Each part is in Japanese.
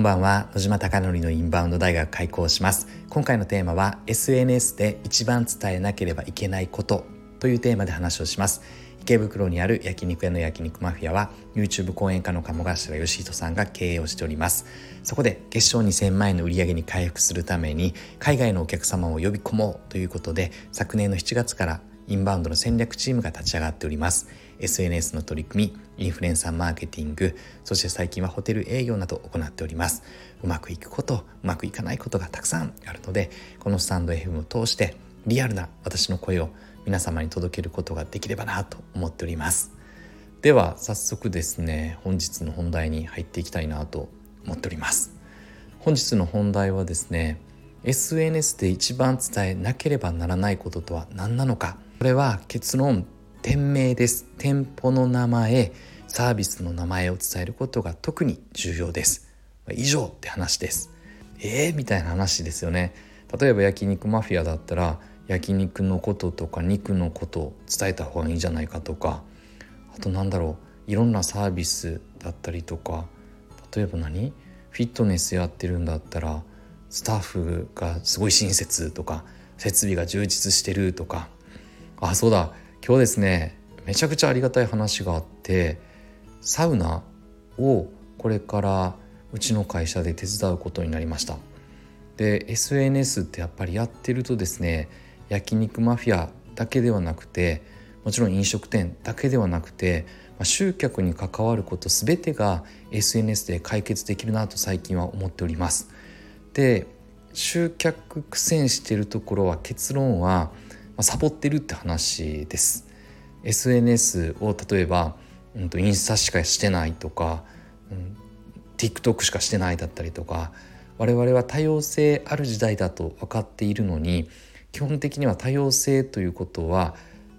こんばんは。野島貴則のインバウンド大学開講します。今回のテーマは SNS で一番伝えなければいけないことというテーマで話をします。池袋にある焼肉屋の焼肉マフィアは YouTube 講演家の鴨頭義人さんが経営をしております。そこで月賞2000万円の売り上げに回復するために海外のお客様を呼び込もうということで昨年の7月からインバウンドの戦略チームが立ち上がっております。SNS の取り組みインフルエンサーマーケティングそして最近はホテル営業などを行っております。うまくいくことうまくいかないことがたくさんあるのでこのスタンド FM を通してリアルな私の声を皆様に届けることができればなと思っております。では早速ですね本日の本題に入っていきたいなと思っております。本日の本題はですね SNS で一番伝えなければならないこととは何なのか。これは結論店名です。店舗の名前サービスの名前を伝えることが特に重要です。以上って話です。えー、みたいな話ですよね。例えば焼肉マフィアだったら焼肉のこととか肉のことを伝えた方がいいんじゃないかとかあとなんだろういろんなサービスだったりとか例えば何？フィットネスやってるんだったらスタッフがすごい親切とか設備が充実してるとか。あそうだ。今日ですねめちゃくちゃありがたい話があってサウナをこれからうちの会社で手伝うことになりました。で SNS ってやっぱりやってるとですね焼肉マフィアだけではなくてもちろん飲食店だけではなくて集客に関わること全てが SNS で解決できるなと最近は思っております。で集客苦戦してるところは結論はサボってるって話です。SNS を例えば、うん、とインスタしかしてないとか、うん、TikTok しかしてないだったりとか我々は多様性ある時代だと分かっているのに基本的には多様性ということは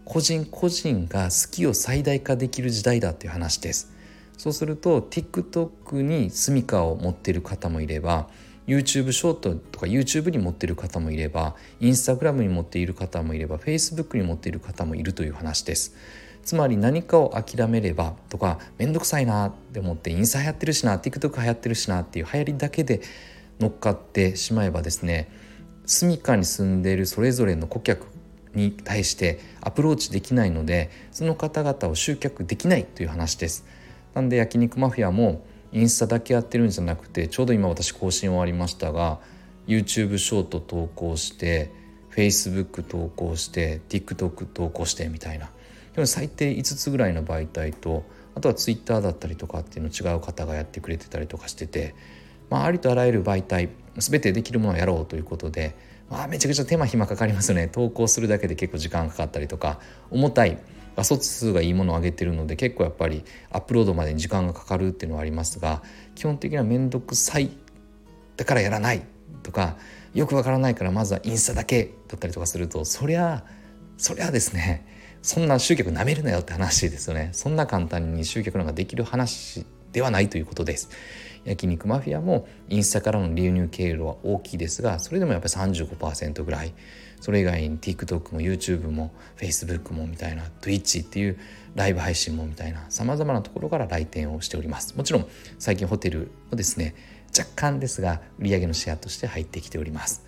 個人個人が好きを最大化できる時代だという話です。そうすると TikTok に住処を持っている方もいれば YouTube ショートとか YouTube に持っている方もいれば Instagram に持っている方もいれば Facebook に持っている方もいるという話です。つまり何かを諦めればとか面倒くさいなって思ってインスタ流行ってるしな TikTok 流行ってるしなっていう流行りだけで乗っかってしまえばですね住処に住んでいるそれぞれの顧客に対してアプローチできないのでその方々を集客できないという話です。なんで焼肉マフィアもインスタだけやってるんじゃなくてちょうど今私更新終わりましたが YouTube ショート投稿して Facebook 投稿して TikTok 投稿してみたいな。でも最低5つぐらいの媒体とあとは Twitter だったりとかっていうの違う方がやってくれてたりとかしてて、まあ、ありとあらゆる媒体全てできるものをやろうということで、まあ、めちゃくちゃ手間暇かかりますよね。投稿するだけで結構時間かかったりとか重たい画素数がいいものを上げてるので結構やっぱりアップロードまでに時間がかかるっていうのはありますが基本的には面倒くさいだからやらないとかよくわからないからまずはインスタだけだったりとかするとそりゃそりゃですねそんな集客なめるなよって話ですよね。そんな簡単に集客なんかできる話ではないということです。焼肉マフィアもインスタからの流入経路は大きいですがそれでもやっぱり35%ぐらい。それ以外に TikTok も YouTube も Facebook もみたいな Twitch っていうライブ配信もみたいなさまざまなところから来店をしております。もちろん最近ホテルもですね若干ですが売上のシェアとして入ってきております。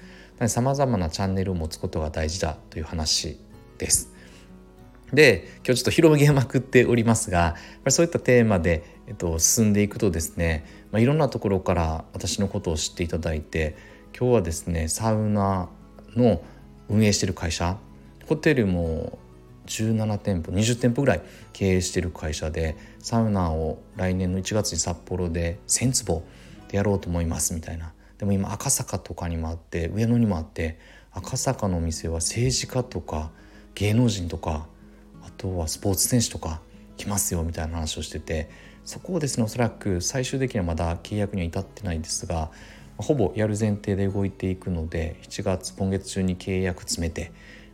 さまざまなチャンネルを持つことが大事だという話です。で今日ちょっと広げまくっておりますがそういったテーマで、えっと、進んでいくとですね、まあ、いろんなところから私のことを知っていただいて今日はですねサウナの運営してる会社。ホテルも17店舗20店舗ぐらい経営してる会社でサウナを来年の1月に札幌で1,000坪でやろうと思いますみたいな。でも今赤坂とかにもあって上野にもあって赤坂のお店は政治家とか芸能人とかあとはスポーツ選手とか来ますよみたいな話をしててそこをですねおそらく最終的にはまだ契約には至ってないんですがほぼやる前提で動いていくので7月今月中に契約詰めて、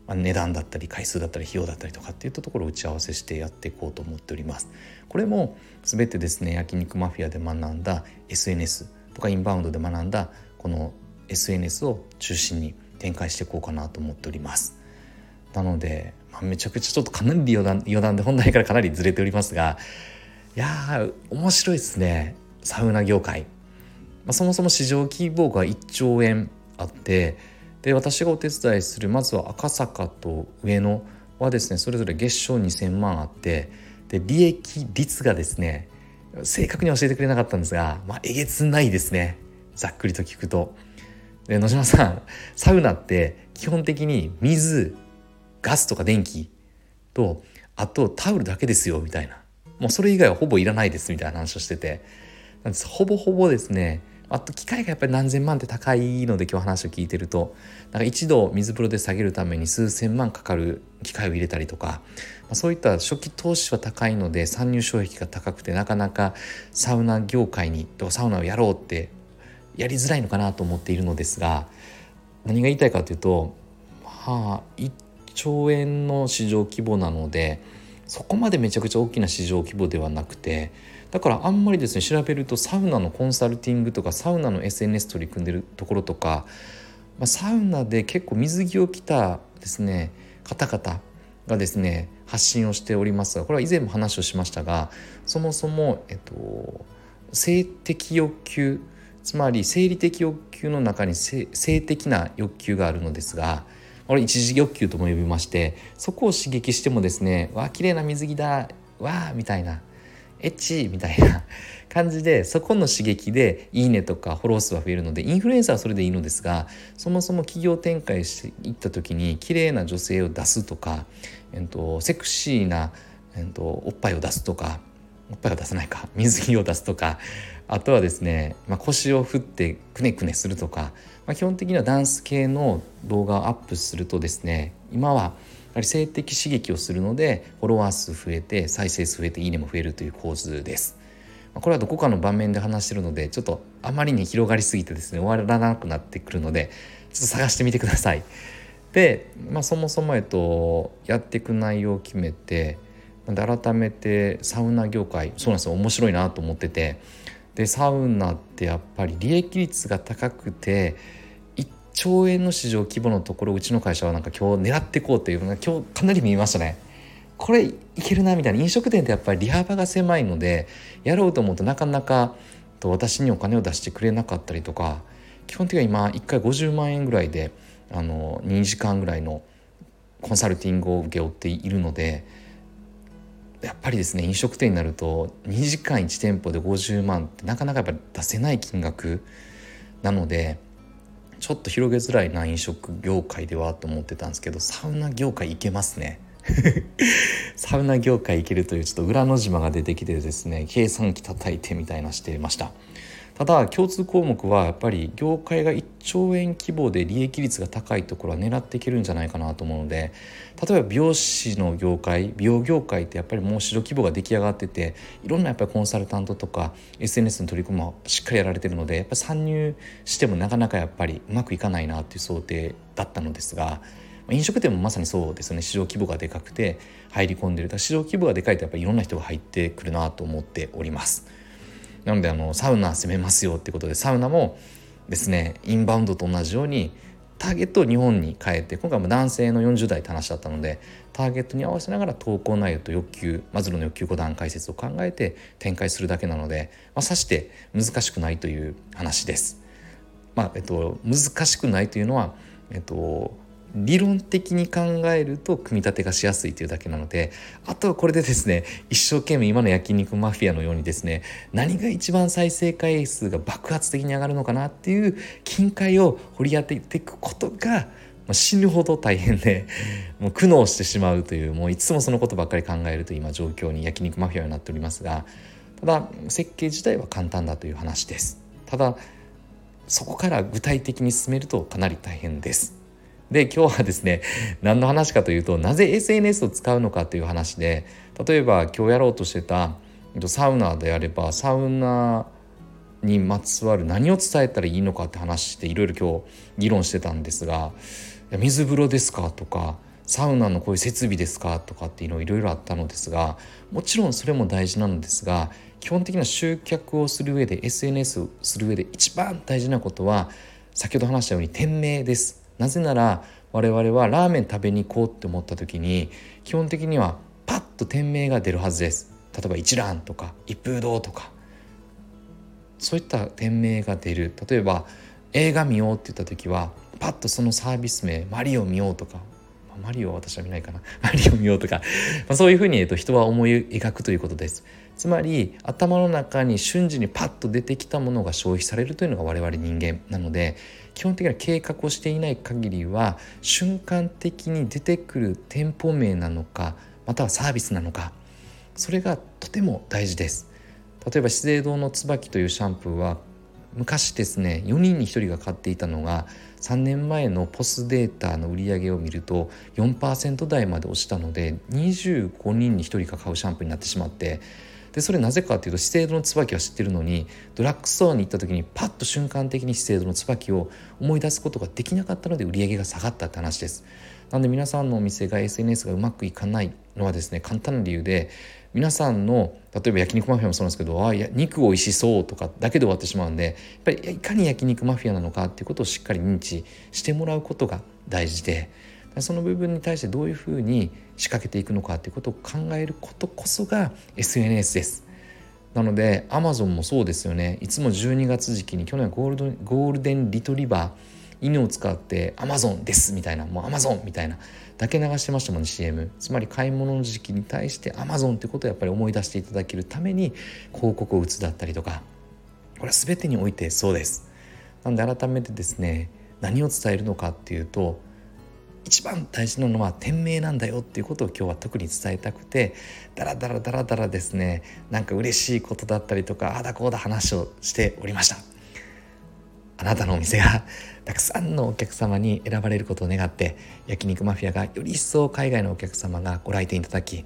まあ、値段だったり回数だったり費用だったりとかっていったところを打ち合わせしてやっていこうと思っております。これも全てですね焼肉マフィアで学んだ SNS とかインバウンドで学んだこの SNS を中心に展開していこうかなと思っております。なので、まあ、めちゃくちゃちょっとかなり余談余談で本題からかなりずれておりますがいやー面白いですね。サウナ業界。まあ、そもそも市場規模が1兆円あってで私がお手伝いするまずは赤坂と上野はですねそれぞれ月賞2,000万あってで利益率がですね正確に教えてくれなかったんですが、まあ、えげつないですね。ざっくりと聞くと。で野島さんサウナって基本的に水ガスとか電気とあとタオルだけですよみたいな。もうそれ以外はほぼいらないですみたいな話をしてて。なんです。ほぼほぼですね。あと機械がやっぱり何千万って高いので今日話を聞いてるとなんか一度水風呂で下げるために数千万かかる機械を入れたりとか、まあ、そういった初期投資は高いので参入障壁が高くてなかなかサウナ業界にサウナをやろうってやりづらいのかなと思っているのですが何が言いたいかというとまあ1兆円の市場規模なのでそこまでめちゃくちゃ大きな市場規模ではなくてだからあんまりですね調べるとサウナのコンサルティングとかサウナの SNS 取り組んでるところとか、まあ、サウナで結構水着を着たですね方々がですね発信をしておりますがこれは以前も話をしましたがそもそも、えっと、性的欲求つまり生理的欲求の中に性的な欲求があるのですがこれ一時欲求とも呼びましてそこを刺激してもですね「わあ綺麗な水着だわあ」みたいなエッチみたいな感じでそこの刺激でいいねとかフォロー数は増えるのでインフルエンサーはそれでいいのですがそもそも企業展開していった時に綺麗な女性を出すとか、えっと、セクシーな、えっと、おっぱいを出すとかおっぱいを出さないか水着を出すとかあとはですね、まあ、腰を振ってくねくねするとか、まあ、基本的にはダンス系の動画をアップするとですね今はぱり性的刺激をするのでフォロワー数増えて再生数増えていいねも増えるという構図です。これはどこかの場面で話してるのでちょっとあまりに広がりすぎてですね終わらなくなってくるのでちょっと探してみてください。で、まあ、そもそも、えっと、やっていく内容を決めてで改めてサウナ業界そうなんですよ面白いなと思っててでサウナってやっぱり利益率が高くて1兆円の市場規模のところうちの会社はなんか今日狙っていこうっていうのが今日かなり見ましたね。これいけるなみたいな飲食店ってやっぱり利幅が狭いのでやろうと思うとなかなかと私にお金を出してくれなかったりとか基本的には今1回50万円ぐらいであの2時間ぐらいのコンサルティングを請け負っているのでやっぱりですね飲食店になると2時間1店舗で50万ってなかなかやっぱり出せない金額なのでちょっと広げづらいな飲食業界ではと思ってたんですけどサウナ業界行けますね。サウナ業界いけるというちょっと裏の島が出てきてですね計算機叩いてみたいなしてました。ただ共通項目はやっぱり業界が1兆円規模で利益率が高いところは狙っていけるんじゃないかなと思うので例えば美容師の業界美容業界ってやっぱりもう市場規模が出来上がってていろんなやっぱりコンサルタントとか SNS の取り組みもしっかりやられてるのでやっぱ参入してもなかなかやっぱりうまくいかないなっていう想定だったのですが飲食店もまさにそうですね市場規模がでかくて入り込んでるだ市場規模がでかいとやっぱりいろんな人が入ってくるなと思っております。なのであのサウナ攻めますよってことでサウナもですねインバウンドと同じようにターゲットを日本に変えて今回も男性の40代って話だったのでターゲットに合わせながら投稿内容と欲求マズローの欲求5段解説を考えて展開するだけなので、まあ、さして難しくないという話です。まあえっと、難しくないというのは、えっと、理論的に考えると組み立てがしやすいというだけなのであとはこれでですね一生懸命今の焼肉マフィアのようにですね何が一番再生回数が爆発的に上がるのかなっていう近海を掘り当てていくことが死ぬほど大変でもう苦悩してしまうというもういつもそのことばっかり考えるという今状況に焼肉マフィアになっておりますがただ設計自体は簡単だという話です。ただそこから具体的に進めるとかなり大変です。で今日はですね 何の話かというとなぜ SNS を使うのかという話で例えば今日やろうとしてたサウナであればサウナにまつわる何を伝えたらいいのかって話していろいろ今日議論してたんですが「水風呂ですか?」とか「サウナのこういう設備ですか?」とかっていうのいろいろあったのですがもちろんそれも大事なのですが基本的な集客をする上で SNS をする上で一番大事なことは先ほど話したように店名です。なぜなら我々はラーメン食べに行こうって思った時に基本的にはパッと店名が出るはずです。例えば一蘭とか一風堂とか。そういった店名が出る。例えば映画見ようって言った時はパッとそのサービス名マリオ見ようとか。マリオは私は見ないかな。マリオ見ようとか、ま、そういうふうに、えっと、人は思い描くということです。つまり頭の中に瞬時にパッと出てきたものが消費されるというのが我々人間なので基本的な計画をしていない限りは瞬間的に出てくる店舗名なのかまたはサービスなのかそれがとても大事です。例えば資生堂の椿というシャンプーは昔ですね4人に1人が買っていたのが3年前のポスデータの売り上げを見ると4%台まで落ちたので25人に1人が買うシャンプーになってしまってでそれなぜかっていうと資生堂の椿は知ってるのにドラッグストアに行った時にパッと瞬間的に資生堂の椿を思い出すことができなかったので売り上げが下がったって話です。なんで皆さんのお店が SNS がうまくいかないのはですね簡単な理由で皆さんの例えば焼肉マフィアもそうなんですけどあいや肉美味しそうとかだけで終わってしまうんでやっぱりいかに焼肉マフィアなのかっていうことをしっかり認知してもらうことが大事でその部分に対してどういうふうに仕掛けていくのかっていうことを考えることこそが SNS です。なので Amazon もそうですよねいつも12月時期に去年はゴールドゴールデンリトリバー犬を使ってアマゾンですみたいなもうアマゾンみたいなだけ流してましたもんね CM つまり買い物の時期に対してアマゾンってことをやっぱり思い出していただけるために広告を打つだったりとか。これは全てにおいてそうです。なんで改めてですね何を伝えるのかっていうと一番大事なのは店名なんだよっていうことを今日は特に伝えたくてダラダラダラダラですねなんか嬉しいことだったりとかあだこうだ話をしておりました。あなたのお店がたくさんのお客様に選ばれることを願って焼肉マフィアがより一層海外のお客様がご来店いただき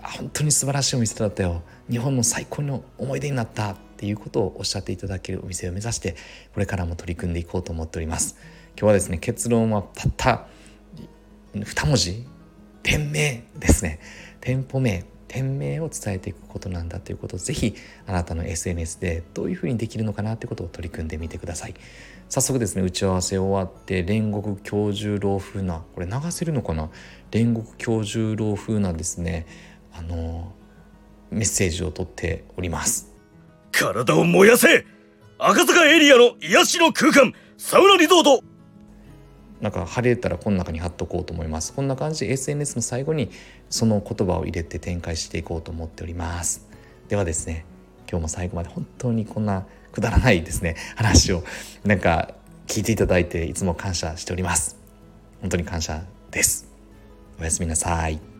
本当に素晴らしいお店だったよ。日本の最高の思い出になったっていうことをおっしゃっていただけるお店を目指してこれからも取り組んでいこうと思っております。今日はですね結論はたった2文字？店名ですね。店舗名。店名を伝えていくことなんだということをぜひあなたの SNS でどういうふうにできるのかなということを取り組んでみてください。早速ですね打ち合わせ終わって煉獄教授老風なこれ流せるのかな？煉獄教授老風なですねあのメッセージを取っております。体を燃やせ!赤坂エリアの癒しの空間サウナリゾートなんか晴れたらこの中に貼っとこうと思います。こんな感じで SNS の最後にその言葉を入れて展開していこうと思っております。ではですね今日も最後まで本当にこんなくだらないですね。話をなんか聞いていただいていつも感謝しております。本当に感謝です。おやすみなさい。